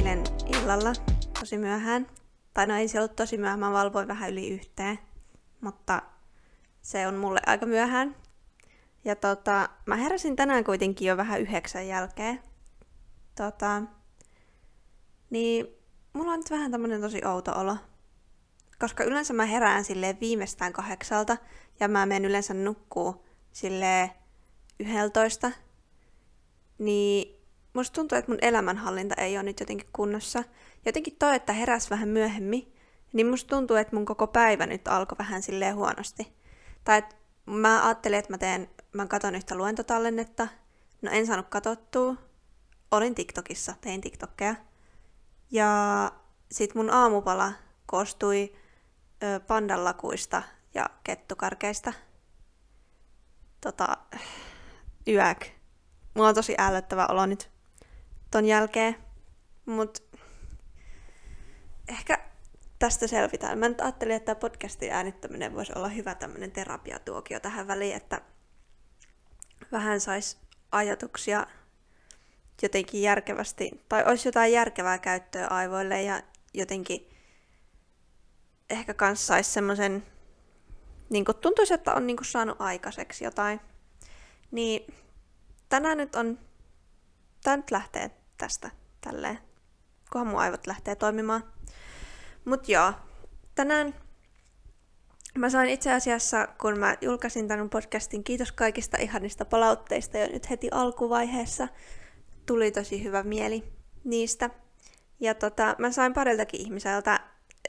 eilen illalla tosi myöhään. Tai no ei se ollut tosi myöhään, mä valvoin vähän yli yhteen. Mutta se on mulle aika myöhään. Ja tota, mä heräsin tänään kuitenkin jo vähän yhdeksän jälkeen. Tota, niin mulla on nyt vähän tämmönen tosi outo olo. Koska yleensä mä herään silleen viimeistään kahdeksalta ja mä menen yleensä nukkuu silleen yhdeltoista. Niin musta tuntuu, että mun elämänhallinta ei ole nyt jotenkin kunnossa. Jotenkin toi, että heräs vähän myöhemmin, niin musta tuntuu, että mun koko päivä nyt alkoi vähän silleen huonosti. Tai että mä ajattelin, että mä teen, mä katon yhtä luentotallennetta. No en saanut katottua. Olin TikTokissa, tein TikTokkeja. Ja sit mun aamupala koostui ö, ja kettukarkeista. Tota, yäk. Mulla on tosi ällöttävä olo nyt ton jälkeen. Mut ehkä tästä selvitään. Mä nyt ajattelin, että podcastin äänittäminen voisi olla hyvä tämmönen terapiatuokio tähän väliin, että vähän sais ajatuksia jotenkin järkevästi, tai olisi jotain järkevää käyttöä aivoille ja jotenkin ehkä kans sais semmoisen, niin tuntuisi, että on niin saanut aikaiseksi jotain. Niin tänään nyt on, tää nyt lähtee tästä tälleen, kunhan mun aivot lähtee toimimaan. Mut joo, tänään mä sain itse asiassa, kun mä julkaisin tämän podcastin, kiitos kaikista ihanista palautteista jo nyt heti alkuvaiheessa. Tuli tosi hyvä mieli niistä. Ja tota, mä sain pariltakin ihmiseltä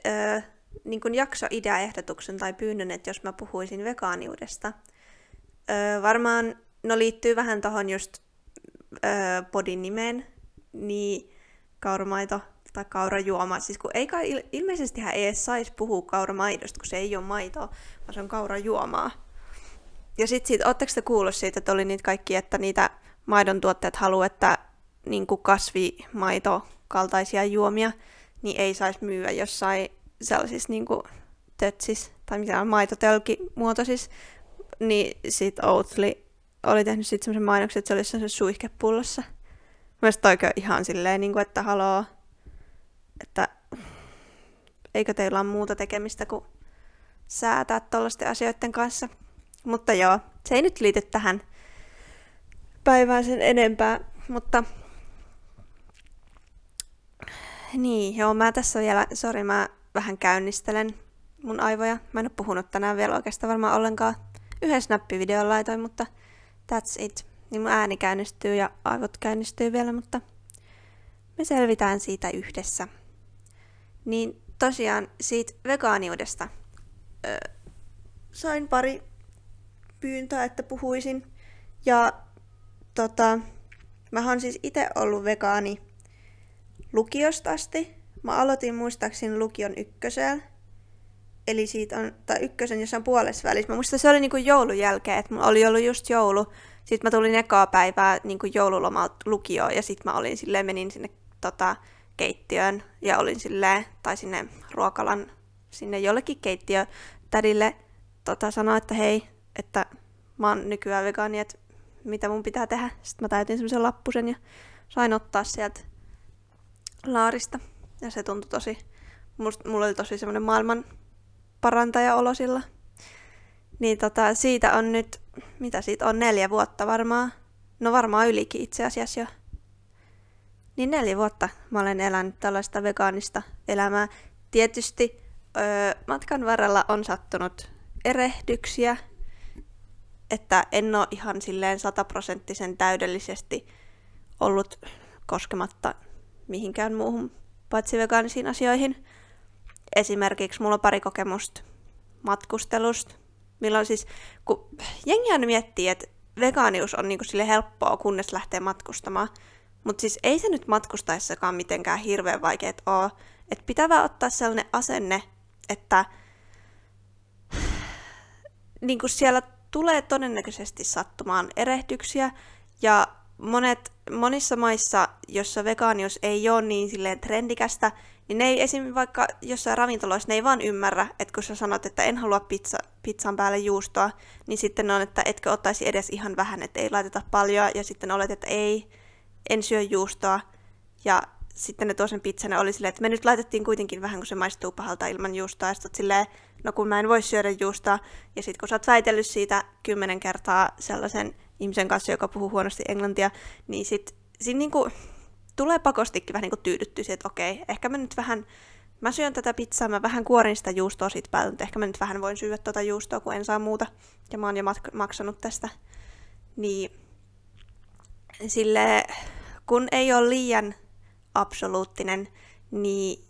öö, niin kuin jaksoideaehdotuksen tai pyynnön, että jos mä puhuisin vegaaniudesta. Öö, varmaan, no liittyy vähän tohon just öö, podin nimeen, niin kauramaito tai kaurajuoma. Siis kun ei kai, ilmeisesti hän ei edes saisi puhua kauramaidosta, kun se ei ole maitoa, vaan se on kaurajuomaa. Ja sit siitä, ootteko te kuullut siitä, että oli niitä kaikki, että niitä maidon tuotteet haluaa, että niin kuin kasvimaito kaltaisia juomia, niin ei saisi myyä jossain sellaisissa niin kuin tötsis tai mitä on maitotölki muotoisissa, niin sit Oatly oli tehnyt sitten semmoisen mainoksen, että se olisi semmoisessa suihkepullossa. Mielestäni toikö ihan silleen, niin kuin, että haloo, että eikö teillä ole muuta tekemistä kuin säätää tuollaisten asioiden kanssa. Mutta joo, se ei nyt liity tähän päivään sen enempää, mutta niin, joo, mä tässä vielä, sori, mä vähän käynnistelen mun aivoja. Mä en ole puhunut tänään vielä oikeastaan varmaan ollenkaan. Yhden snappivideon laitoin, mutta that's it. Niin mun ääni käynnistyy ja aivot käynnistyy vielä, mutta me selvitään siitä yhdessä. Niin tosiaan siitä vegaaniudesta öö, sain pari pyyntöä, että puhuisin. Ja tota, mä oon siis itse ollut vegaani lukiosta asti. Mä aloitin muistaakseni lukion ykkösellä. Eli siitä on, tai ykkösen jossain puolessa välissä. Mä muistan, se oli niinku joulun jälkeen, että mulla oli ollut just joulu. Sitten mä tulin ekaa päivää niinku joululomalta lukioon ja sitten mä olin silleen, menin sinne tota, keittiöön ja olin silleen, tai sinne ruokalan, sinne jollekin keittiötädille tota, sanoa, että hei, että mä oon nykyään vegaani, että mitä mun pitää tehdä. Sitten mä täytin semmoisen lappusen ja sain ottaa sieltä laarista. Ja se tuntui tosi, must, mulla oli tosi semmoinen maailman parantaja olo sillä. Niin tota, siitä on nyt, mitä siitä on, neljä vuotta varmaan. No varmaan ylikin itse asiassa jo. Niin neljä vuotta mä olen elänyt tällaista vegaanista elämää. Tietysti öö, matkan varrella on sattunut erehdyksiä, että en ole ihan silleen sataprosenttisen täydellisesti ollut koskematta mihinkään muuhun paitsi vegaanisiin asioihin. Esimerkiksi mulla on pari kokemusta matkustelusta, milloin siis, kun jengi miettii, että vegaanius on niinku sille helppoa, kunnes lähtee matkustamaan, mutta siis ei se nyt matkustaessakaan mitenkään hirveän vaikeet ole. Että pitää vaan ottaa sellainen asenne, että niin kuin siellä tulee todennäköisesti sattumaan erehdyksiä ja monet, monissa maissa, jossa vegaanius ei ole niin silleen trendikästä, niin ne ei esim. vaikka jossain ravintoloissa ne ei vaan ymmärrä, että kun sä sanot, että en halua pizza, pizzan päälle juustoa, niin sitten on, että etkö ottaisi edes ihan vähän, että ei laiteta paljon, ja sitten olet, että ei, en syö juustoa, ja sitten ne tuo sen pizzan oli silleen, että me nyt laitettiin kuitenkin vähän, kun se maistuu pahalta ilman juustoa. Ja sitten silleen, no kun mä en voi syödä juustoa. Ja sitten kun sä oot väitellyt siitä kymmenen kertaa sellaisen ihmisen kanssa, joka puhuu huonosti englantia, niin sit siinä niinku tulee pakostikin vähän niinku tyydyttyä että okei, ehkä mä nyt vähän, mä syön tätä pizzaa, mä vähän kuorin sitä juustoa siitä päältä, mutta ehkä mä nyt vähän voin syödä tuota juustoa, kun en saa muuta. Ja mä oon jo maksanut tästä. Niin sille kun ei ole liian absoluuttinen, niin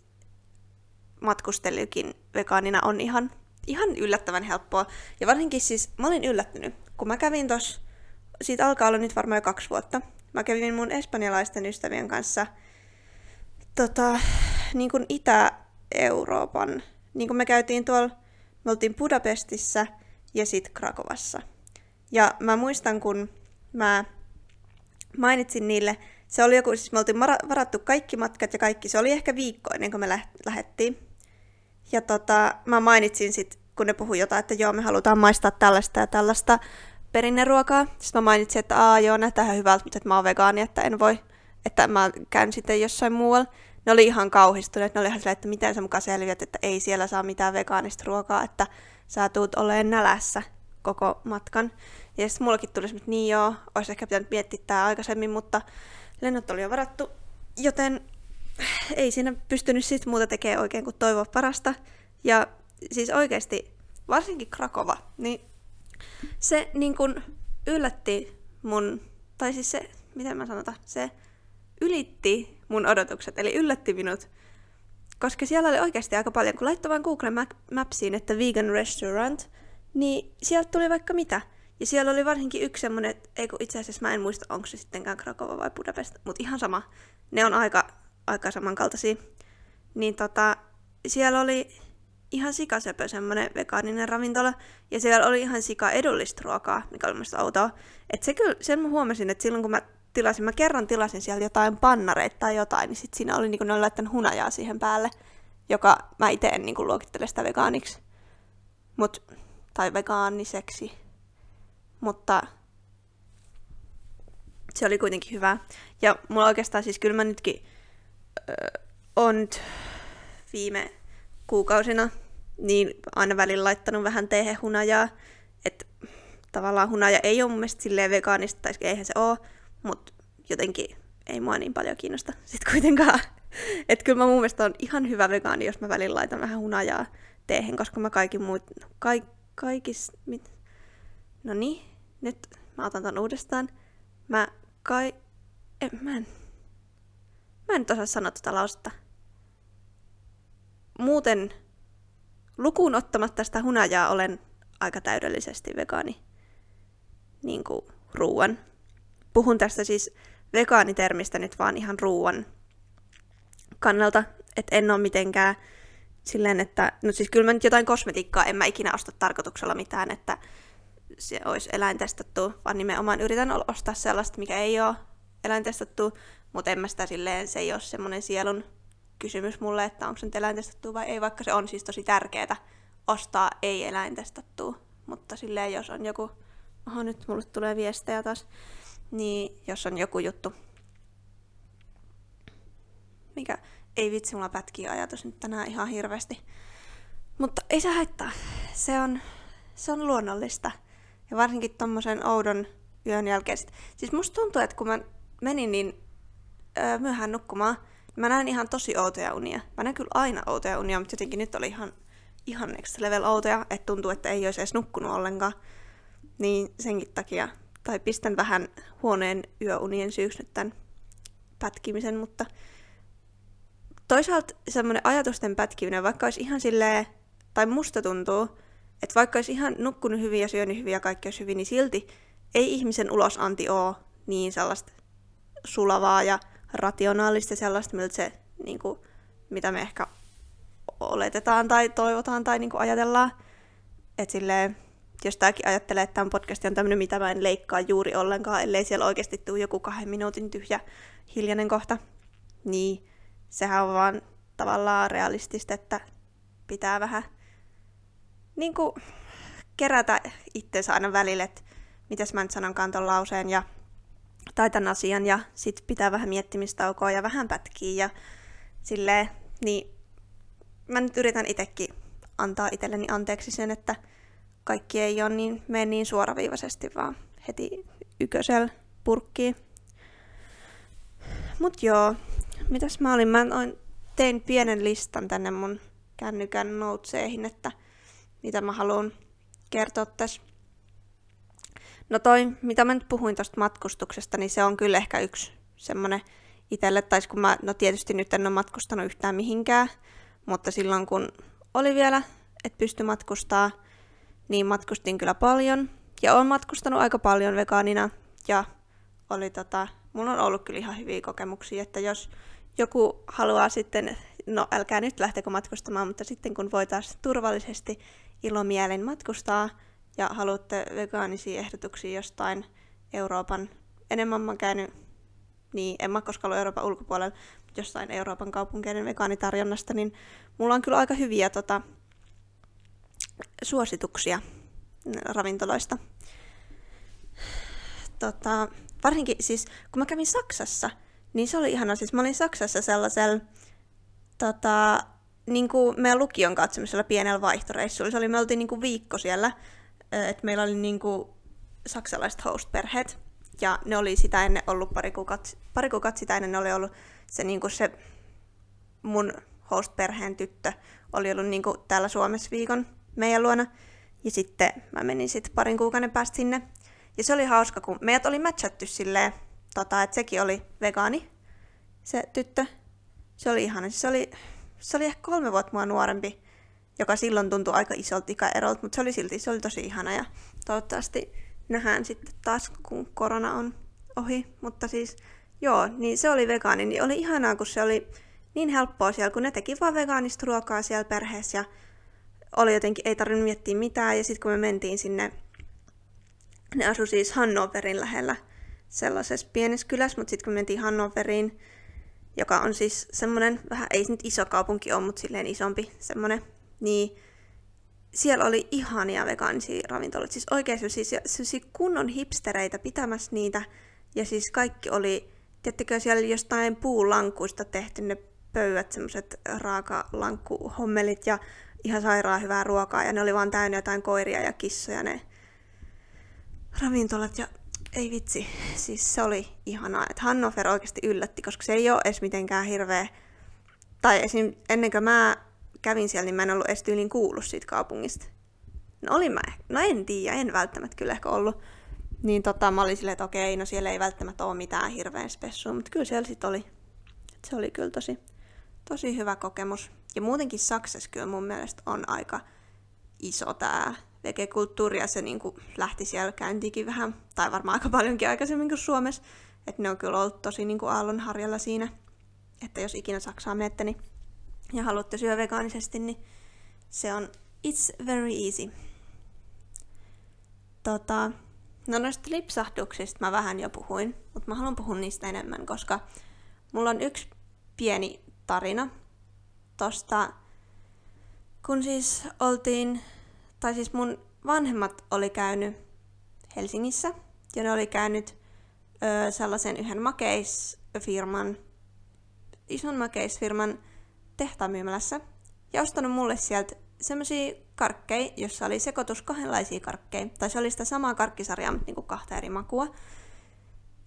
matkustelykin vegaanina on ihan, ihan yllättävän helppoa. Ja varsinkin siis, mä olin yllättynyt, kun mä kävin tos, siitä alkaa olla nyt varmaan jo kaksi vuotta, mä kävin mun espanjalaisten ystävien kanssa tota, niin kuin Itä-Euroopan, niin kuin me käytiin tuolla, me oltiin Budapestissa ja sitten Krakovassa. Ja mä muistan, kun mä mainitsin niille, se oli joku, siis me oltiin varattu kaikki matkat ja kaikki, se oli ehkä viikko ennen kuin me lähdettiin. Ja tota, mä mainitsin sitten, kun ne puhui jotain, että joo, me halutaan maistaa tällaista ja tällaista perinneruokaa. Sitten mä mainitsin, että aa joo, näyttää ihan hyvältä, mutta että mä oon vegaani, että en voi, että mä käyn sitten jossain muualla. Ne oli ihan kauhistuneet, ne oli ihan silleen, että miten sä mukaan selviät, että ei siellä saa mitään vegaanista ruokaa, että sä tuut oleen nälässä koko matkan. Ja sitten mullakin tuli että niin joo, olisi ehkä pitänyt miettiä tämä aikaisemmin, mutta lennot oli jo varattu, joten ei siinä pystynyt sitten muuta tekemään oikein kuin toivoa parasta. Ja siis oikeasti, varsinkin Krakova, niin se niin kun yllätti mun, tai siis se, miten mä sanotaan, se ylitti mun odotukset, eli yllätti minut. Koska siellä oli oikeasti aika paljon, kun laittoi vain Google Mapsiin, että vegan restaurant, niin sieltä tuli vaikka mitä. Ja siellä oli varsinkin yksi semmoinen, ei kun itse asiassa mä en muista, onko se sittenkään Krakova vai Budapest, mutta ihan sama. Ne on aika, aika samankaltaisia. Niin tota, siellä oli ihan sikasepö semmoinen vegaaninen ravintola, ja siellä oli ihan sika edullista ruokaa, mikä oli mielestäni outoa. Et se kyllä, sen mä huomasin, että silloin kun mä tilasin, mä kerran tilasin siellä jotain pannareita tai jotain, niin sit siinä oli niin kuin ne oli laittanut hunajaa siihen päälle, joka mä itse en niin kuin luokittele sitä vegaaniksi. Mut, tai vegaaniseksi mutta se oli kuitenkin hyvä. Ja mulla oikeastaan siis kyllä mä nytkin ö, on viime kuukausina niin aina välillä laittanut vähän teehen hunajaa. Että tavallaan hunaja ei ole mun mielestä silleen vegaanista, tai eihän se ole, mutta jotenkin ei mua niin paljon kiinnosta sitten kuitenkaan. Että kyllä mä mun mielestä on ihan hyvä vegaani, jos mä välillä laitan vähän hunajaa teehen, koska mä kaikki muut, kaik, kaikis, mit, no niin, nyt mä otan ton uudestaan. Mä kai... En, mä en... Mä en nyt osaa sanoa tätä lausetta. Muuten lukuun ottamatta sitä hunajaa olen aika täydellisesti vegaani. Niin kuin ruuan. Puhun tästä siis vegaanitermistä nyt vaan ihan ruuan kannalta. Että en ole mitenkään silleen, että... No siis kyllä mä nyt jotain kosmetiikkaa en mä ikinä osta tarkoituksella mitään, että se olisi eläintestattu, vaan nimenomaan yritän ostaa sellaista, mikä ei ole eläintestattu, mutta en mä sitä silleen, se ei ole semmoinen sielun kysymys mulle, että onko se nyt eläintestattu vai ei, vaikka se on siis tosi tärkeää ostaa ei eläintestattua, mutta silleen jos on joku, oho nyt mulle tulee viestejä taas, niin jos on joku juttu, mikä, ei vitsi, mulla pätkii ajatus nyt tänään ihan hirveästi. Mutta ei se haittaa. Se on, se on luonnollista. Ja varsinkin tommosen oudon yön jälkeen. Siis musta tuntuu, että kun mä menin niin öö, myöhään nukkumaan, mä näin ihan tosi outoja unia. Mä näin kyllä aina outoja unia, mutta jotenkin nyt oli ihan, ihan next level outoja, että tuntuu, että ei olisi edes nukkunut ollenkaan. Niin senkin takia, tai pistän vähän huoneen yöunien syyksi nyt tämän pätkimisen, mutta toisaalta semmoinen ajatusten pätkiminen, vaikka olisi ihan silleen, tai musta tuntuu, että vaikka olisi ihan nukkunut hyvin ja syönyt hyvin ja kaikki olisi hyvin, niin silti ei ihmisen ulosanti ole niin sellaista sulavaa ja rationaalista sellaista, miltä se, niin kuin, mitä me ehkä oletetaan tai toivotaan tai niin kuin ajatellaan. Että silleen, jos tämäkin ajattelee, että tämä podcast on tämmöinen, mitä mä en leikkaa juuri ollenkaan, ellei siellä oikeasti tule joku kahden minuutin tyhjä hiljainen kohta, niin sehän on vaan tavallaan realistista, että pitää vähän niin kuin kerätä itsensä aina välille, että mitäs mä nyt sanonkaan ton lauseen. Ja tai tämän asian ja sit pitää vähän miettimistaukoa ja vähän pätkiä ja silleen, niin mä nyt yritän itsekin antaa itselleni anteeksi sen, että kaikki ei ole niin, mene niin suoraviivaisesti, vaan heti ykösel purkkiin. Mut joo, mitäs mä olin? Mä tein pienen listan tänne mun kännykän noteseihin, että mitä mä haluan kertoa tässä. No toi, mitä mä nyt puhuin tuosta matkustuksesta, niin se on kyllä ehkä yksi semmonen itselle, tai kun mä, no tietysti nyt en ole matkustanut yhtään mihinkään, mutta silloin kun oli vielä, että pysty matkustaa, niin matkustin kyllä paljon. Ja olen matkustanut aika paljon vegaanina, ja oli tota, mulla on ollut kyllä ihan hyviä kokemuksia, että jos joku haluaa sitten, no älkää nyt lähtekö matkustamaan, mutta sitten kun voitaisiin turvallisesti ilomielen matkustaa ja haluatte vegaanisia ehdotuksia jostain Euroopan, enemmän mä käynyt, niin en mä koskaan ollut Euroopan ulkopuolella, jostain Euroopan kaupunkeiden vegaanitarjonnasta, niin mulla on kyllä aika hyviä tota, suosituksia ravintoloista. Tota, varsinkin siis, kun mä kävin Saksassa, niin se oli ihana. Siis mä olin Saksassa sellaisella tota, niin kuin meidän lukion katsomisella pienellä vaihtoreissulla. Se oli, me oltiin niin kuin viikko siellä, että meillä oli niin kuin saksalaiset host-perheet. Ja ne oli sitä ennen ollut pari kuukautta, pari kuukautta sitä ennen ne oli ollut se, niin kuin se mun host-perheen tyttö oli ollut niin kuin täällä Suomessa viikon meidän luona. Ja sitten mä menin sitten parin kuukauden päästä sinne. Ja se oli hauska, kun meidät oli matchattu silleen, tota, että sekin oli vegaani, se tyttö. Se oli ihana. Se oli, se oli ehkä kolme vuotta mua nuorempi, joka silloin tuntui aika isolta ikäerolta, mutta se oli silti, se oli tosi ihana ja toivottavasti nähdään sitten taas, kun korona on ohi. Mutta siis, joo, niin se oli vegaani, niin oli ihanaa, kun se oli niin helppoa siellä, kun ne teki vaan vegaanista ruokaa siellä perheessä ja oli jotenkin, ei tarvinnut miettiä mitään. Ja sitten kun me mentiin sinne, ne asui siis Hannoverin lähellä sellaisessa pienessä kylässä, mutta sitten kun me mentiin Hannoveriin, joka on siis semmoinen, vähän ei se nyt iso kaupunki ole, mutta silleen isompi semmoinen, niin siellä oli ihania vegaanisia ravintoloita. Siis oikein sellaisia, sellaisia kunnon hipstereitä pitämässä niitä. Ja siis kaikki oli, tiettekö siellä jostain puulankuista tehty ne pöydät, semmoiset raakalankkuhommelit ja ihan sairaan hyvää ruokaa. Ja ne oli vaan täynnä jotain koiria ja kissoja ne ravintolat. Ja ei vitsi, siis se oli ihanaa, että Hannover oikeasti yllätti, koska se ei ole edes mitenkään hirveä, tai esim. ennen kuin mä kävin siellä, niin mä en ollut edes tyyliin kuullut siitä kaupungista. No olin mä, no en tiedä, en välttämättä kyllä ehkä ollut. Niin tota, mä olin silleen, että okei, no siellä ei välttämättä ole mitään hirveän spessua, mutta kyllä siellä sitten oli. Se oli kyllä tosi, tosi hyvä kokemus. Ja muutenkin Saksassa kyllä mun mielestä on aika iso tämä vegekulttuuri ja se niin kuin lähti siellä käyntiinkin vähän, tai varmaan aika paljonkin aikaisemmin kuin Suomessa. Että ne on kyllä ollut tosi niin aallonharjalla siinä, että jos ikinä Saksaan menette niin, ja haluatte syödä vegaanisesti, niin se on it's very easy. Tota, no noista lipsahduksista mä vähän jo puhuin, mutta mä haluan puhua niistä enemmän, koska mulla on yksi pieni tarina tosta, kun siis oltiin tai siis mun vanhemmat oli käynyt Helsingissä ja ne oli käynyt ö, sellaisen yhden makeisfirman, ison makeisfirman tehtaamyymälässä ja ostanut mulle sieltä semmoisia karkkeja, jossa oli sekoitus kahdenlaisia karkkeja. Tai se oli sitä samaa karkkisarjaa, mutta niinku kahta eri makua.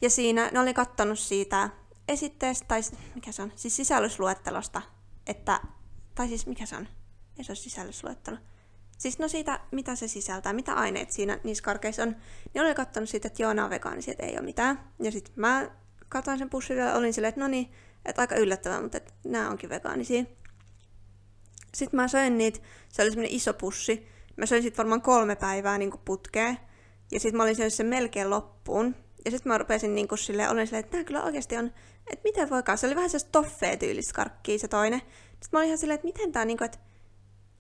Ja siinä ne oli kattonut siitä esitteestä, tai mikä se on, siis sisällysluettelosta, että, tai siis mikä se on, ei se ole sisällysluettelo, Siis no siitä, mitä se sisältää, mitä aineet siinä niissä karkeissa on, niin olen katsonut siitä, että joo, nämä on vegaanisia, että ei ole mitään. Ja sitten mä katsoin sen pussin vielä, olin silleen, että no niin, että aika yllättävää, mutta että nämä onkin vegaanisia. Sitten mä söin niitä, se oli semmoinen iso pussi. Mä söin sitten varmaan kolme päivää niin putkeen. Ja sitten mä olin syönyt sen melkein loppuun. Ja sitten mä rupesin niin silleen, olin silleen, että tämä kyllä oikeasti on, että miten voikaan. Se oli vähän se toffee tyylistä karkkia se toinen. Sitten mä olin ihan silleen, että miten tämä, niin kuin, että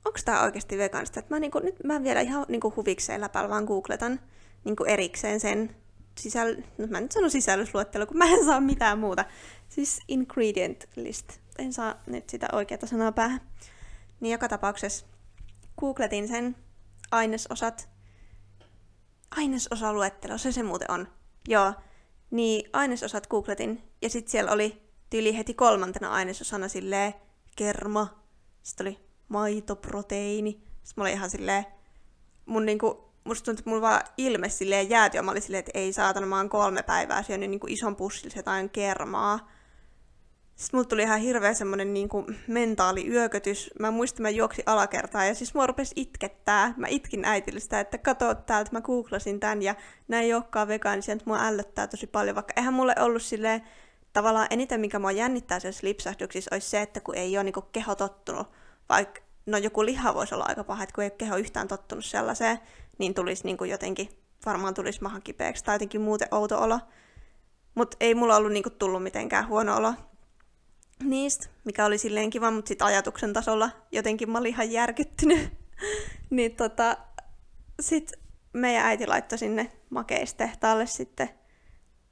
onko tämä oikeasti vegaanista? Että mä, niinku, nyt mä vielä ihan niinku huvikseen läpällä vaan googletan niinku erikseen sen sisäl... No mä en nyt sano sisällysluettelo, kun mä en saa mitään muuta. Siis ingredient list. En saa nyt sitä oikeaa sanaa päähän. Niin joka tapauksessa googletin sen ainesosat. Ainesosaluettelo, se se muuten on. Joo. Niin ainesosat googletin, ja sitten siellä oli tyyli heti kolmantena ainesosana silleen kerma, sitten oli maitoproteiini. Sitten mä olin ihan silleen, mun niinku, musta tuntui, että mulla vaan ilme silleen jääty, ja mä olin silleen, että ei saatana, mä oon kolme päivää syönyt niinku ison pussillisen jotain kermaa. Sitten mulla tuli ihan hirveä semmonen niinku mentaali yökötys. Mä muistan, mä juoksin alakertaan ja siis mua rupesi itkettää. Mä itkin äitille sitä, että kato täältä, mä googlasin tän ja näin ei olekaan vegaanisia, että mua ällöttää tosi paljon. Vaikka eihän mulle ollut silleen, tavallaan eniten mikä mua jännittää siellä lipsahduksissa olisi se, että kun ei ole niinku keho tottunut, vaikka no joku liha voisi olla aika paha, että kun ei ole keho yhtään tottunut sellaiseen, niin tulisi niinku jotenkin, varmaan tulisi mahan kipeäksi tai jotenkin muuten outo olo. Mutta ei mulla ollut niinku tullut mitenkään huono olo niistä, mikä oli silleen kiva, mutta sitten ajatuksen tasolla jotenkin mä olin ihan järkyttynyt. niin tota, sit meidän äiti laittoi sinne makeistehtaalle sitten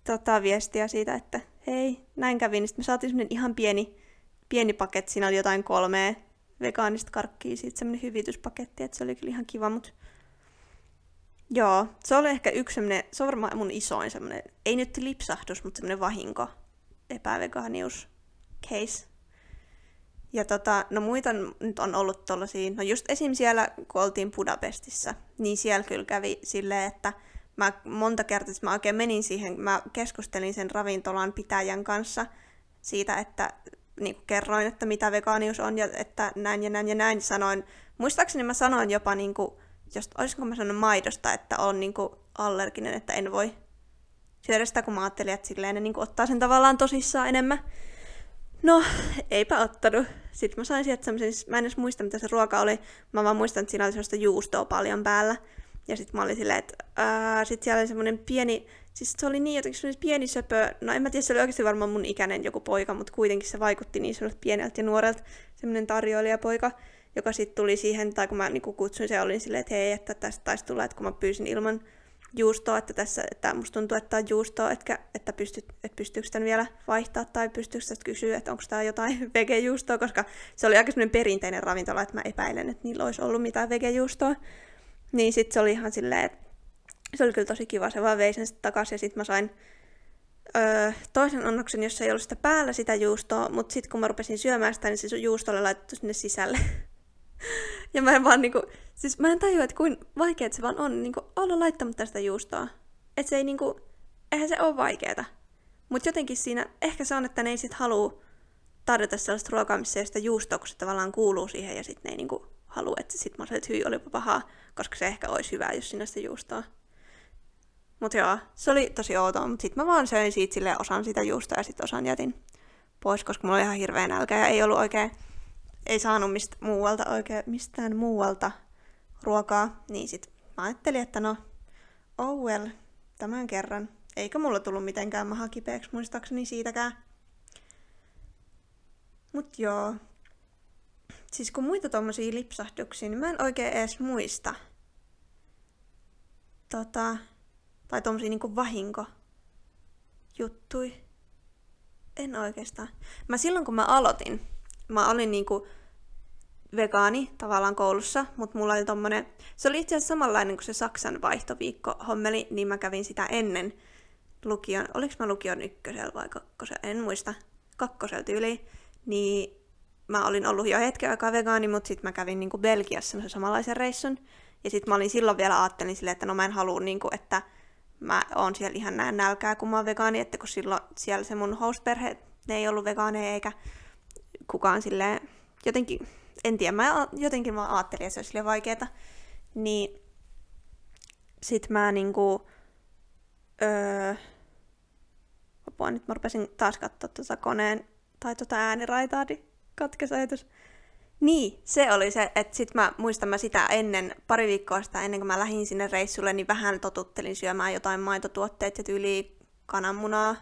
tota, viestiä siitä, että hei, näin kävi. Niin me saatiin semmonen ihan pieni, pieni paketti, siinä oli jotain kolmea vegaanista karkkia, siitä semmonen hyvityspaketti, että se oli kyllä ihan kiva, mutta Joo, se oli ehkä yksi semmonen, se on varmaan mun isoin semmonen, ei nyt lipsahdus, mutta semmonen vahinko, epävegaanius case. Ja tota, no muita nyt on ollut tollasia, no just esim. siellä, kun oltiin Budapestissa, niin siellä kyllä kävi silleen, että mä monta kertaa, mä oikein menin siihen, mä keskustelin sen ravintolan pitäjän kanssa siitä, että niin kuin kerroin, että mitä vegaanius on ja että näin ja näin ja näin sanoin. Muistaakseni mä sanoin jopa, niin kuin, just, olisinko mä sanonut maidosta, että on niin kuin allerginen, että en voi syödä sitä, kun mä ajattelin, että silleen ne niin kuin ottaa sen tavallaan tosissaan enemmän. No, eipä ottanut. Sitten mä sain sieltä semmoisen, siis mä en edes muista mitä se ruoka oli, mä vaan muistan, että siinä oli sellaista juustoa paljon päällä. Ja sitten mä olin silleen, että sitten siellä oli semmoinen pieni, siis se oli niin jotenkin semmoinen pieni söpö, no en mä tiedä, se oli oikeasti varmaan mun ikäinen joku poika, mutta kuitenkin se vaikutti niin semmoiselta pieneltä ja nuorelta, semmoinen tarjoilijapoika, joka sitten tuli siihen, tai kun mä niinku kutsuin se, olin silleen, että hei, että tästä taisi tulla, että kun mä pyysin ilman juustoa, että tässä, että musta tuntuu, että on juustoa, etkä, että, pystyt, että pystyykö tämän vielä vaihtaa tai pystyykö tästä kysyä, että onko tämä jotain vegejuustoa, koska se oli aika perinteinen ravintola, että mä epäilen, että niillä olisi ollut mitään vegejuustoa. Niin sitten se oli ihan silleen, että se oli kyllä tosi kiva, se vaan vei sen sitten takaisin ja sitten mä sain öö, toisen annoksen, jossa ei ollut sitä päällä sitä juustoa, mutta sitten kun mä rupesin syömään sitä, niin se juusto oli laitettu sinne sisälle. ja mä en vaan niinku, siis mä en tajua, että kuin vaikeet se vaan on niinku olla laittamatta sitä juustoa. Että se ei niinku, eihän se ole vaikeeta. Mutta jotenkin siinä, ehkä se on, että ne ei sit halua tarjota sellaista ruokaa, missä ei sitä juustoa, kun se tavallaan kuuluu siihen ja sitten ne ei niinku halua, että sit mä sanoin, että hyi, olipa pahaa, koska se ehkä olisi hyvä, jos sinä sitä juustoa. Mutta joo, se oli tosi outoa, mutta sitten mä vaan söin siitä silleen osan sitä juustoa ja sitten osan jätin pois, koska mulla oli ihan hirveä nälkä ja ei ollut oikein ei saanut mistä muualta oikein, mistään muualta ruokaa, niin sit mä ajattelin, että no, oh well, tämän kerran. Eikä mulla tullut mitenkään maha kipeäksi muistaakseni siitäkään. Mut joo. Siis kun muita tommosia lipsahduksia, niin mä en oikein edes muista. Tota, tai tommosia niinku vahinko juttui. En oikeastaan. Mä silloin kun mä aloitin, mä olin niinku vegaani tavallaan koulussa, mutta mulla oli tommonen, se oli itse asiassa samanlainen kuin se Saksan vaihtoviikko hommeli, niin mä kävin sitä ennen lukion, oliko mä lukion ykkösellä vai kakkosella, en muista, kakkosella tyyliin, niin mä olin ollut jo hetken aikaa vegaani, mutta sitten mä kävin niinku Belgiassa semmoisen samanlaisen reissun, ja sitten mä olin silloin vielä ajattelin silleen, että no mä en halua, niinku, että mä oon siellä ihan näin nälkää, kun mä oon vegaani, että kun silloin siellä se mun hostperhe, ne ei ollut vegaaneja eikä kukaan silleen, jotenkin, en tiedä, mä jotenkin mä ajattelin, että se olisi liian vaikeeta, niin sit mä niinku, öö, apua, nyt mä rupesin taas katsoa tuota koneen tai tuota ääniraitaa, niin katkesi ajatus. Niin, se oli se, että sit mä muistan mä sitä ennen, pari viikkoa sitä ennen kuin mä lähdin sinne reissulle, niin vähän totuttelin syömään jotain maitotuotteita ja tyyli kananmunaa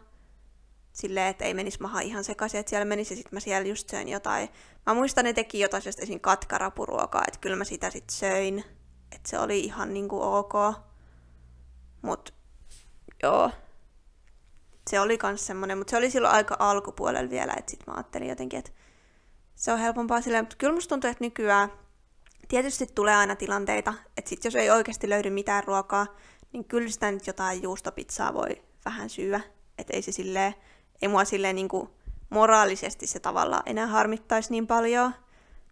silleen, että ei menisi maha ihan sekaisin, että siellä menisi ja sitten mä siellä just söin jotain. Mä muistan, ne teki jotain sellaista esim. katkarapuruokaa, että kyllä mä sitä sitten söin. Että se oli ihan niinku ok. Mut joo. Se oli kans semmonen, mutta se oli silloin aika alkupuolella vielä, että sit mä ajattelin jotenkin, että se on helpompaa silleen, mutta kyllä musta tuntuu, että nykyään tietysti tulee aina tilanteita, että sit jos ei oikeasti löydy mitään ruokaa, niin kyllä sitä nyt jotain juustopizzaa voi vähän syyä Että ei se silleen, ei mua silleen niinku moraalisesti se tavallaan enää harmittaisi niin paljon.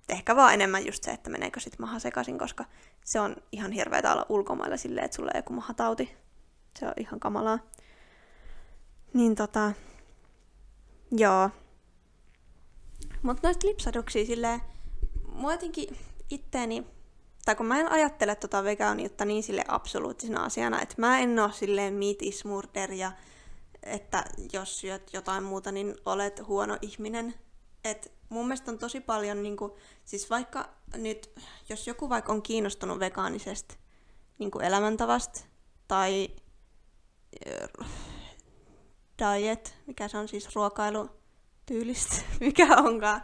Ehkä vaan enemmän just se, että meneekö sit maha sekaisin, koska se on ihan hirveetä olla ulkomailla silleen, että sulla on joku mahatauti. Se on ihan kamalaa. Niin tota, joo. Mutta noista lipsaduksia silleen, mua jotenkin itteeni, tai kun mä en ajattele tota vegaaniutta niin sille absoluuttisena asiana, että mä en oo silleen meat is murder ja että jos syöt jotain muuta, niin olet huono ihminen. Et mun mielestä on tosi paljon, niin kuin, siis vaikka nyt, jos joku vaikka on kiinnostunut vegaanisesta niin kuin elämäntavasta tai äh, diet, mikä se on siis ruokailutyylistä, mikä onkaan,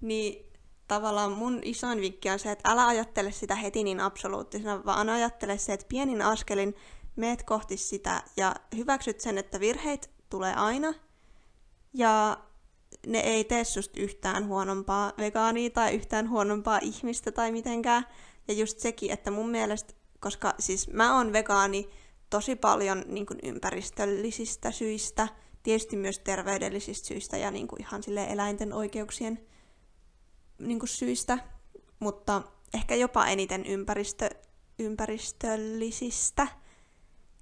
niin tavallaan mun isoin vinkki on se, että älä ajattele sitä heti niin absoluuttisena, vaan ajattele se, että pienin askelin meet kohti sitä ja hyväksyt sen, että virheet tulee aina ja ne ei tee susta yhtään huonompaa vegaania tai yhtään huonompaa ihmistä tai mitenkään. Ja just sekin, että mun mielestä, koska siis mä oon vegaani tosi paljon niin kuin ympäristöllisistä syistä, tietysti myös terveydellisistä syistä ja niin kuin ihan sille eläinten oikeuksien niin kuin syistä, mutta ehkä jopa eniten ympäristö, ympäristöllisistä,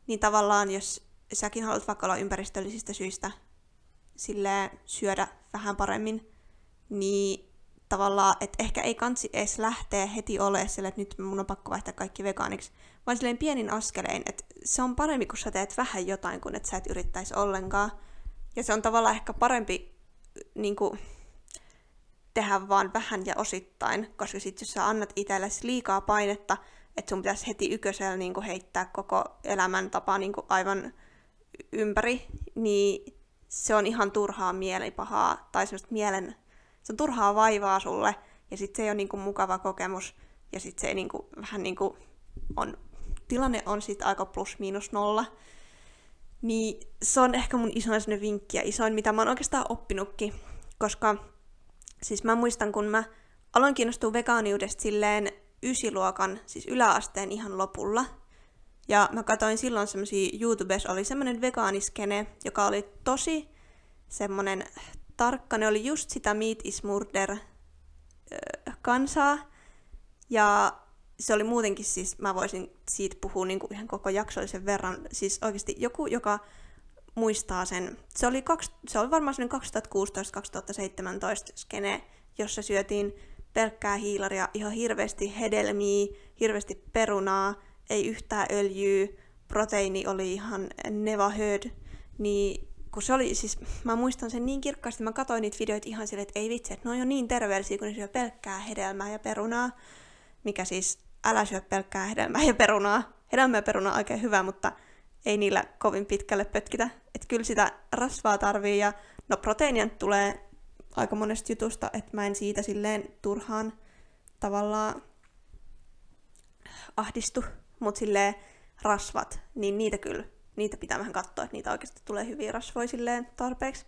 niin tavallaan jos säkin haluat vaikka olla ympäristöllisistä syistä sille syödä vähän paremmin, niin tavallaan, että ehkä ei kansi edes lähteä heti ole sille, että nyt mun on pakko vaihtaa kaikki vegaaniksi, vaan silleen pienin askelein, että se on parempi, kun sä teet vähän jotain, kuin että sä et yrittäisi ollenkaan. Ja se on tavallaan ehkä parempi niin kuin, tehdä vaan vähän ja osittain, koska sit jos sä annat itsellesi liikaa painetta, että sun pitäisi heti yköisellä niin kuin heittää koko elämäntapa niin kuin aivan ympäri, niin se on ihan turhaa mielipahaa tai semmoista mielen, se on turhaa vaivaa sulle ja sitten se ei ole niinku mukava kokemus ja sitten se ei niinku, vähän niinku on, tilanne on sitten aika plus miinus nolla. Niin se on ehkä mun isoin vinkki ja isoin, mitä mä oon oikeastaan oppinutkin, koska siis mä muistan, kun mä aloin kiinnostua vegaaniudesta silleen ysiluokan, siis yläasteen ihan lopulla – ja mä katsoin silloin semmosia, YouTubessa oli semmonen vegaaniskene, joka oli tosi semmonen tarkka. Ne oli just sitä Meat is Murder kansaa. Ja se oli muutenkin siis, mä voisin siitä puhua niin kuin ihan koko jaksollisen verran. Siis oikeasti joku, joka muistaa sen. Se oli, kaksi, se oli varmaan 2016-2017 skene, jossa syötiin pelkkää hiilaria, ihan hirveästi hedelmiä, hirveästi perunaa, ei yhtään öljyä, proteiini oli ihan never heard, niin kun se oli, siis mä muistan sen niin kirkkaasti, mä katsoin niitä videoita ihan silleen, että ei vitsi, että ne on jo niin terveellisiä, kun ne syö pelkkää hedelmää ja perunaa, mikä siis, älä syö pelkkää hedelmää ja perunaa. Hedelmää ja perunaa on oikein hyvä, mutta ei niillä kovin pitkälle pötkitä. Että kyllä sitä rasvaa tarvii ja no proteiinia tulee aika monesta jutusta, että mä en siitä silleen turhaan tavallaan ahdistu mutta silleen rasvat, niin niitä kyllä, niitä pitää vähän katsoa, että niitä oikeasti tulee hyviä rasvoja silleen tarpeeksi.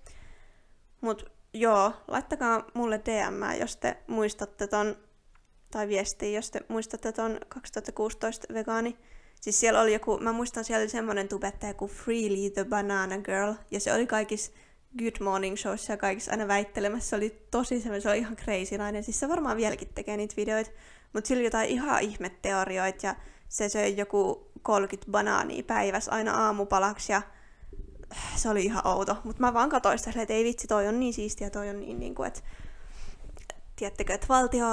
Mutta joo, laittakaa mulle DM, jos te muistatte ton, tai viestiä, jos te muistatte ton 2016 vegaani. Siis siellä oli joku, mä muistan siellä oli semmonen tubettaja kuin Freely the Banana Girl, ja se oli kaikissa Good Morning Showissa ja kaikissa aina väittelemässä. Se oli tosi semmoinen, se oli ihan crazy nainen. Siis se varmaan vieläkin tekee niitä videoita, mutta sillä oli jotain ihan ihmetteorioita ja se söi joku 30 banaania päivässä aina aamupalaksi ja se oli ihan outo. Mutta mä vaan katsoin sitä, että ei vitsi, toi on niin siistiä, toi on niin, niin kuin, että tiedättekö, että valtio,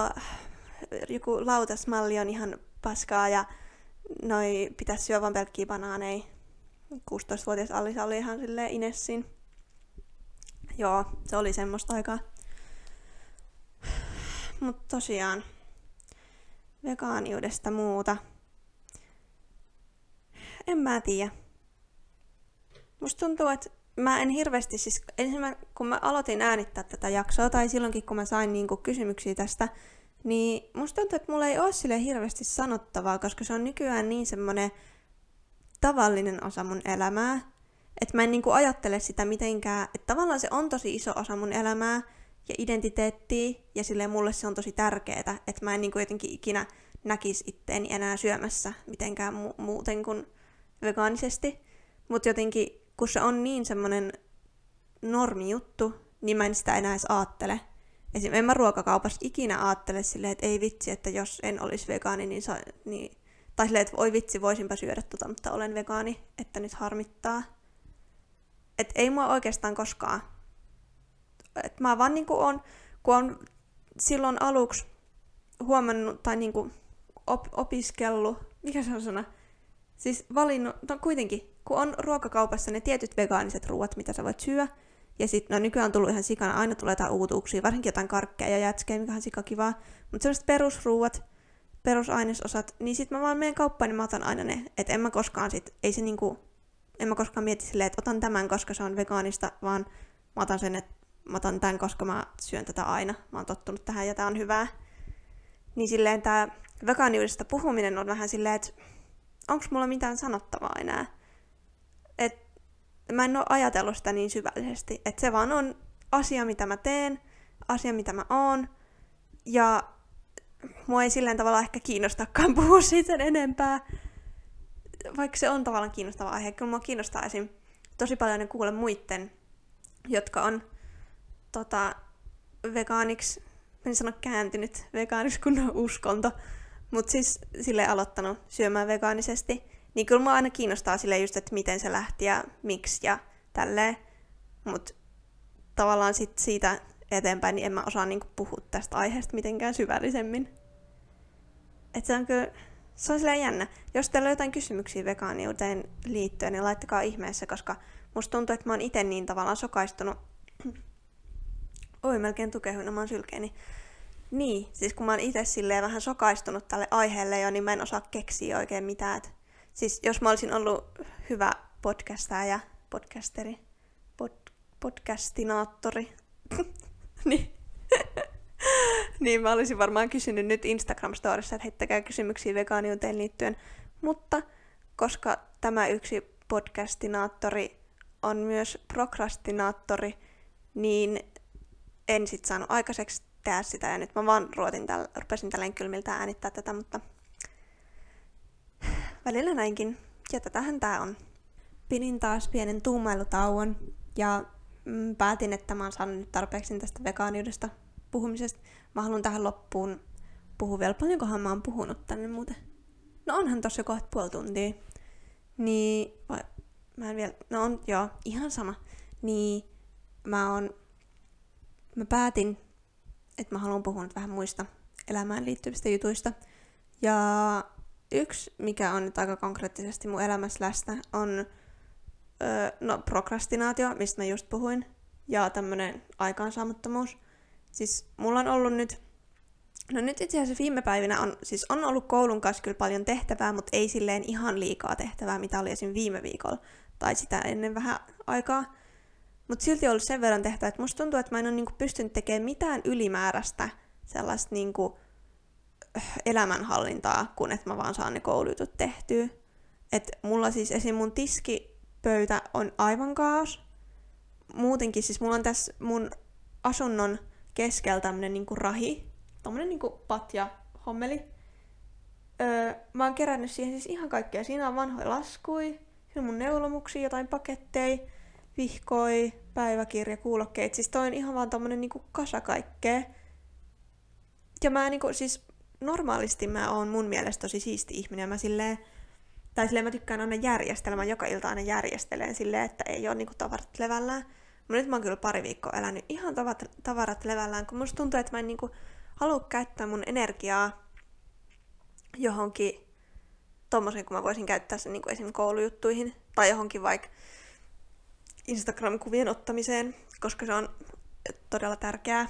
joku lautasmalli on ihan paskaa ja noi pitäisi syödä vaan pelkkiä banaaneja. 16-vuotias Alisa oli ihan silleen Inessin. Joo, se oli semmoista aikaa. Mutta tosiaan, vegaaniudesta muuta en mä tiedä. Musta tuntuu, että mä en hirveästi, siis ensimmäinen, kun mä aloitin äänittää tätä jaksoa, tai silloinkin kun mä sain niinku kysymyksiä tästä, niin musta tuntuu, että mulla ei ole sille hirveästi sanottavaa, koska se on nykyään niin semmonen tavallinen osa mun elämää, että mä en niinku ajattele sitä mitenkään, että tavallaan se on tosi iso osa mun elämää ja identiteettiä, ja sille mulle se on tosi tärkeää, että mä en niinku jotenkin ikinä näkisi itteeni enää syömässä mitenkään mu- muuten kuin vegaanisesti, mutta jotenkin kun se on niin semmonen normijuttu, niin mä en sitä enää edes aattele. Esim. en mä ruokakaupassa ikinä aattele silleen, että ei vitsi, että jos en olisi vegaani, niin, sa- niin tai silleen, että oi vitsi, voisinpa syödä tota, mutta olen vegaani, että nyt harmittaa. Että ei mua oikeastaan koskaan. Et mä vaan niinku on, kun on silloin aluksi huomannut tai niinku op- opiskellut, mikä se on sana? Siis valinnut, no kuitenkin, kun on ruokakaupassa ne tietyt vegaaniset ruoat, mitä sä voit syödä, ja sitten, no nykyään on tullut ihan sikana, aina tulee jotain uutuuksia, varsinkin jotain karkkeja ja jätskeä, mikä on sikakivaa. Mutta sellaiset perusruuat, perusainesosat, niin sit mä vaan menen kauppaan, niin mä otan aina ne. Että en mä koskaan sit, ei se niinku, en mä koskaan mieti silleen, että otan tämän, koska se on vegaanista, vaan mä otan sen, että mä otan tämän, koska mä syön tätä aina. Mä oon tottunut tähän ja tää on hyvää. Niin silleen tää vegaaniudesta puhuminen on vähän silleen, että onko mulla mitään sanottavaa enää. Et mä en oo ajatellut sitä niin syvällisesti. Että se vaan on asia, mitä mä teen, asia, mitä mä oon. Ja mua ei silleen tavalla ehkä kiinnostakaan puhua siitä sen enempää. Vaikka se on tavallaan kiinnostava aihe. Kyllä mua kiinnostaa esim. tosi paljon ne kuulla muitten, jotka on tota, vegaaniksi, en sano kääntynyt vegaaniksi, kun on uskonto, mutta siis sille aloittanut syömään vegaanisesti. Niin kyllä mua aina kiinnostaa sille just, että miten se lähti ja miksi ja tälleen. Mutta tavallaan sit siitä eteenpäin, niin en mä osaa niinku puhua tästä aiheesta mitenkään syvällisemmin. Et se on kyllä, se on silleen jännä. Jos teillä on jotain kysymyksiä vegaaniuteen liittyen, niin laittakaa ihmeessä, koska musta tuntuu, että mä oon itse niin tavallaan sokaistunut. Oi, melkein tukehuin oman sylkeeni. Niin, siis kun mä oon itse silleen vähän sokaistunut tälle aiheelle jo, niin mä en osaa keksiä oikein mitään. Et, siis jos mä olisin ollut hyvä podcastaja, podcasteri, pod, podcastinaattori, niin, niin mä olisin varmaan kysynyt nyt Instagram-storissa, että heittäkää kysymyksiä vegaaniuteen liittyen. Mutta koska tämä yksi podcastinaattori on myös prokrastinaattori, niin en sit saanut aikaiseksi tehdä sitä ja nyt mä vaan ruotin täl, rupesin tälleen kylmiltä äänittää tätä, mutta välillä näinkin. Ja tätähän tää on. Pidin taas pienen tuumailutauon ja mm, päätin, että mä oon saanut nyt tarpeeksi tästä vegaaniudesta puhumisesta. Mä haluan tähän loppuun puhua vielä. Paljonkohan mä oon puhunut tänne muuten? No onhan tossa kohta puoli tuntia. Niin, vai, mä en vielä, no on, joo, ihan sama. Niin, mä oon, mä päätin, että mä haluan puhua nyt vähän muista elämään liittyvistä jutuista. Ja yksi, mikä on nyt aika konkreettisesti mun elämässä läsnä, on öö, no, prokrastinaatio, mistä mä just puhuin, ja tämmönen aikaansaamattomuus. Siis mulla on ollut nyt, no nyt itse asiassa viime päivinä on, siis on ollut koulun kanssa kyllä paljon tehtävää, mutta ei silleen ihan liikaa tehtävää, mitä oli esim. viime viikolla, tai sitä ennen vähän aikaa. Mutta silti on ollut sen verran tehtävää, että musta tuntuu, että mä en ole niinku pystynyt tekemään mitään ylimääräistä sellaista niinku, elämänhallintaa, kun että mä vaan saan ne koulujutut tehtyä. Et mulla siis esim. mun tiskipöytä on aivan kaos. Muutenkin siis mulla on tässä mun asunnon keskellä tämmönen niinku rahi, tommonen niinku patja hommeli. Öö, mä oon kerännyt siihen siis ihan kaikkea. Siinä on vanhoja laskui, siinä on mun neulomuksia, jotain paketteja, vihkoi, päiväkirja, kuulokkeet. Siis toi on ihan vaan tommonen niinku kasa kaikkea. Ja mä niinku, siis normaalisti mä oon mun mielestä tosi siisti ihminen. Mä silleen, tai silleen mä tykkään aina järjestellä. Mä joka ilta aina järjestelen silleen, että ei ole niinku tavarat levällään. Mutta nyt mä oon kyllä pari viikkoa elänyt ihan tavat, tavarat levällään, kun musta tuntuu, että mä en niinku halua käyttää mun energiaa johonkin tommoseen, kun mä voisin käyttää sen niinku esim. koulujuttuihin tai johonkin vaikka Instagram-kuvien ottamiseen, koska se on todella tärkeää.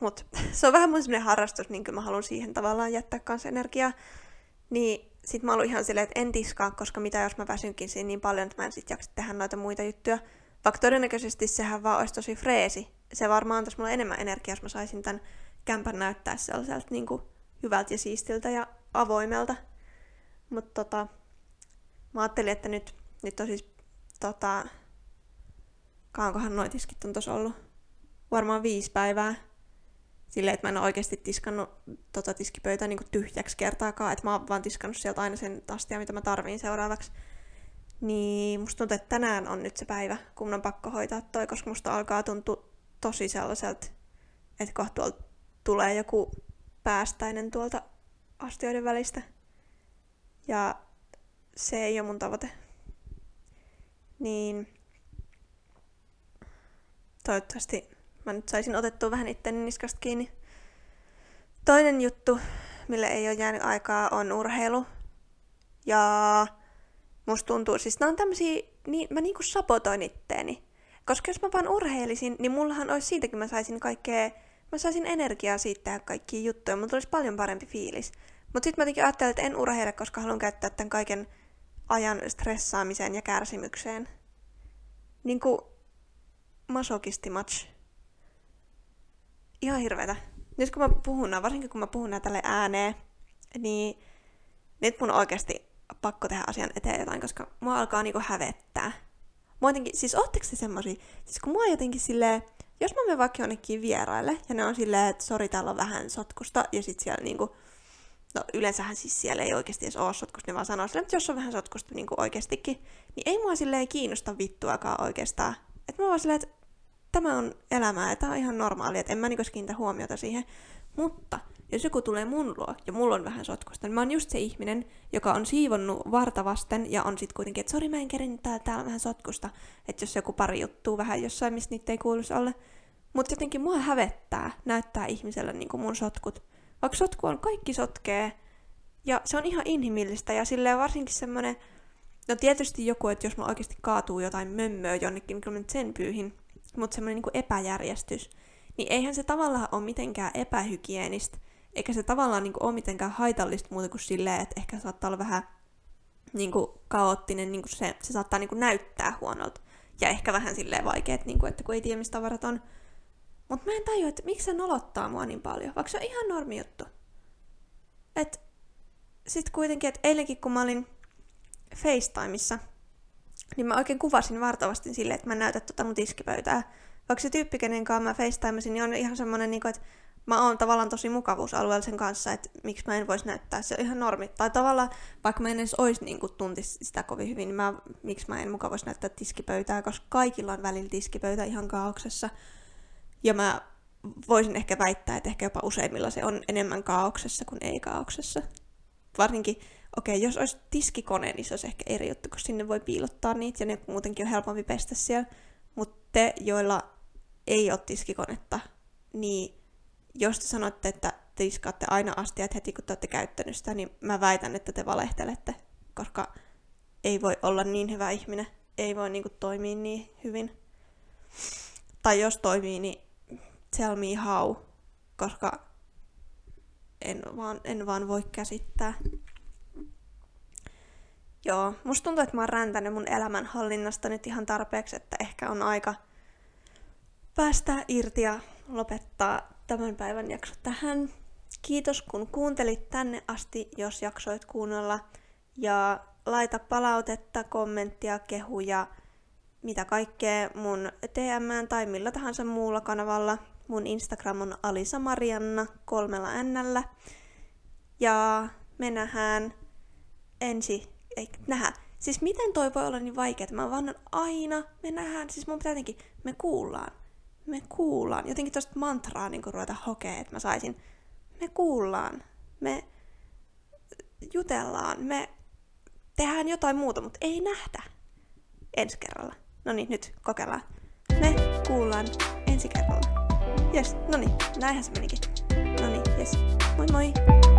Mutta se on vähän mun semmoinen harrastus, niin mä haluan siihen tavallaan jättää kanssa energiaa. Niin sit mä oon ihan silleen, että en tiskaa, koska mitä jos mä väsynkin siinä niin paljon, että mä en sit jaksa tehdä noita muita juttuja. Vaikka todennäköisesti sehän vaan olisi tosi freesi. Se varmaan antaisi mulle enemmän energiaa, jos mä saisin tämän kämpän näyttää sellaiselta niin kuin hyvältä ja siistiltä ja avoimelta. Mutta tota, mä ajattelin, että nyt, nyt on siis tota, kauankohan noin tiskit on tuossa ollut? Varmaan viisi päivää. Silleen, että mä en ole oikeasti tiskannut tota tiskipöytää niin tyhjäksi kertaakaan, että mä oon vaan tiskannut sieltä aina sen tastia, mitä mä tarviin seuraavaksi. Niin musta tuntuu, että tänään on nyt se päivä, kun on pakko hoitaa toi, koska musta alkaa tuntua tosi sellaiselta, että kohta tuolta tulee joku päästäinen tuolta astioiden välistä. Ja se ei ole mun tavoite. Niin toivottavasti mä nyt saisin otettua vähän itteni niskasta kiinni. Toinen juttu, mille ei ole jäänyt aikaa, on urheilu. Ja musta tuntuu, siis nämä on tämmösiä, niin, mä niinku sapotoin itteeni. Koska jos mä vaan urheilisin, niin mullahan olisi siitäkin, mä saisin kaikkea, mä saisin energiaa siitä tehdä kaikkia juttuja, mulla tulisi paljon parempi fiilis. Mutta sitten mä jotenkin ajattelin, että en urheile, koska haluan käyttää tämän kaiken ajan stressaamiseen ja kärsimykseen. Niinku masokisti match. Ihan hirveetä. Nyt kun mä puhun, varsinkin kun mä puhun näitä tälle ääneen, niin nyt mun oikeasti pakko tehdä asian eteen jotain, koska mua alkaa niinku hävettää. Mua jotenkin, siis ootteko se semmosia, siis kun mua jotenkin silleen, jos mä menen vaikka jonnekin vieraille, ja ne on silleen, että sori, täällä on vähän sotkusta, ja sit siellä niinku, no yleensähän siis siellä ei oikeasti edes ole sotkusta, ne vaan sanoo silleen, että jos on vähän sotkusta niinku oikeastikin, niin ei mua silleen kiinnosta vittuakaan oikeastaan. Että mä vaan silleen, että tämä on elämää ja tämä on ihan normaali, että en mä niinku kiinnitä huomiota siihen. Mutta jos joku tulee mun luo ja mulla on vähän sotkusta, niin mä oon just se ihminen, joka on siivonnut vartavasten ja on sit kuitenkin, että sori mä en kerin, tää, täällä on vähän sotkusta. Että jos joku pari juttuu vähän jossain, missä niitä ei kuuluisi olla. Mutta jotenkin mua hävettää näyttää ihmiselle niin mun sotkut. Vaikka sotku on kaikki sotkee ja se on ihan inhimillistä ja silleen varsinkin semmonen, no tietysti joku, että jos mä oikeasti kaatuu jotain mömmöä jonnekin, niin kyllä mä sen pyyhin mutta semmoinen niin epäjärjestys, niin eihän se tavallaan ole mitenkään epähygienistä, eikä se tavallaan niin kuin, ole mitenkään haitallista muuta kuin silleen, että ehkä saattaa olla vähän niin kuin, kaoottinen, niin kuin se, se saattaa niin kuin, näyttää huonolta. Ja ehkä vähän silleen vaikeet, niin kuin, että kun ei tiedä, mistä tavarat on. Mutta mä en tajua, että miksi se nolottaa mua niin paljon, vaikka se on ihan normi juttu. Et sit kuitenkin, että eilenkin kun mä olin FaceTimeissa, niin mä oikein kuvasin vartavasti silleen, että mä näytän tota mun tiskipöytää. Vaikka se tyyppi, kenen kanssa mä facetimesin, niin on ihan semmonen, niin kuin, että mä oon tavallaan tosi mukavuusalueella sen kanssa, että miksi mä en voisi näyttää. Se ihan normi. Tai tavallaan, vaikka mä en edes ois niin kuin, tuntis sitä kovin hyvin, niin mä, miksi mä en muka voisi näyttää tiskipöytää, koska kaikilla on välillä tiskipöytä ihan kaauksessa. Ja mä voisin ehkä väittää, että ehkä jopa useimmilla se on enemmän kaauksessa kuin ei kaauksessa. Varsinkin okei, okay, jos olisi tiskikone, niin se olisi ehkä eri juttu, koska sinne voi piilottaa niitä ja ne muutenkin on helpompi pestä siellä. Mutta te, joilla ei ole tiskikonetta, niin jos te sanotte, että te tiskaatte aina astiat heti, kun te olette käyttänyt sitä, niin mä väitän, että te valehtelette, koska ei voi olla niin hyvä ihminen, ei voi niinku toimia niin hyvin. Tai jos toimii, niin tell me how, koska en vaan, en vaan voi käsittää. Joo, musta tuntuu, että mä oon räntänyt mun elämänhallinnasta nyt ihan tarpeeksi, että ehkä on aika päästä irti ja lopettaa tämän päivän jakso tähän. Kiitos kun kuuntelit tänne asti, jos jaksoit kuunnella. Ja laita palautetta, kommenttia, kehuja, mitä kaikkea mun DM tai millä tahansa muulla kanavalla. Mun Instagram on Alisa Marianna kolmella nnllä. Ja me nähdään ensi ei nähdä. Siis miten toi voi olla niin vaikea, että mä vannon aina, me nähdään, siis mun pitää jotenkin, me kuullaan, me kuullaan. Jotenkin tosta mantraa niin ruveta hokea, että mä saisin, me kuullaan, me jutellaan, me tehdään jotain muuta, mutta ei nähdä ensi kerralla. No niin, nyt kokeillaan. Me kuullaan ensi kerralla. Jes, no niin, näinhän se menikin. No niin, jes. Moi moi!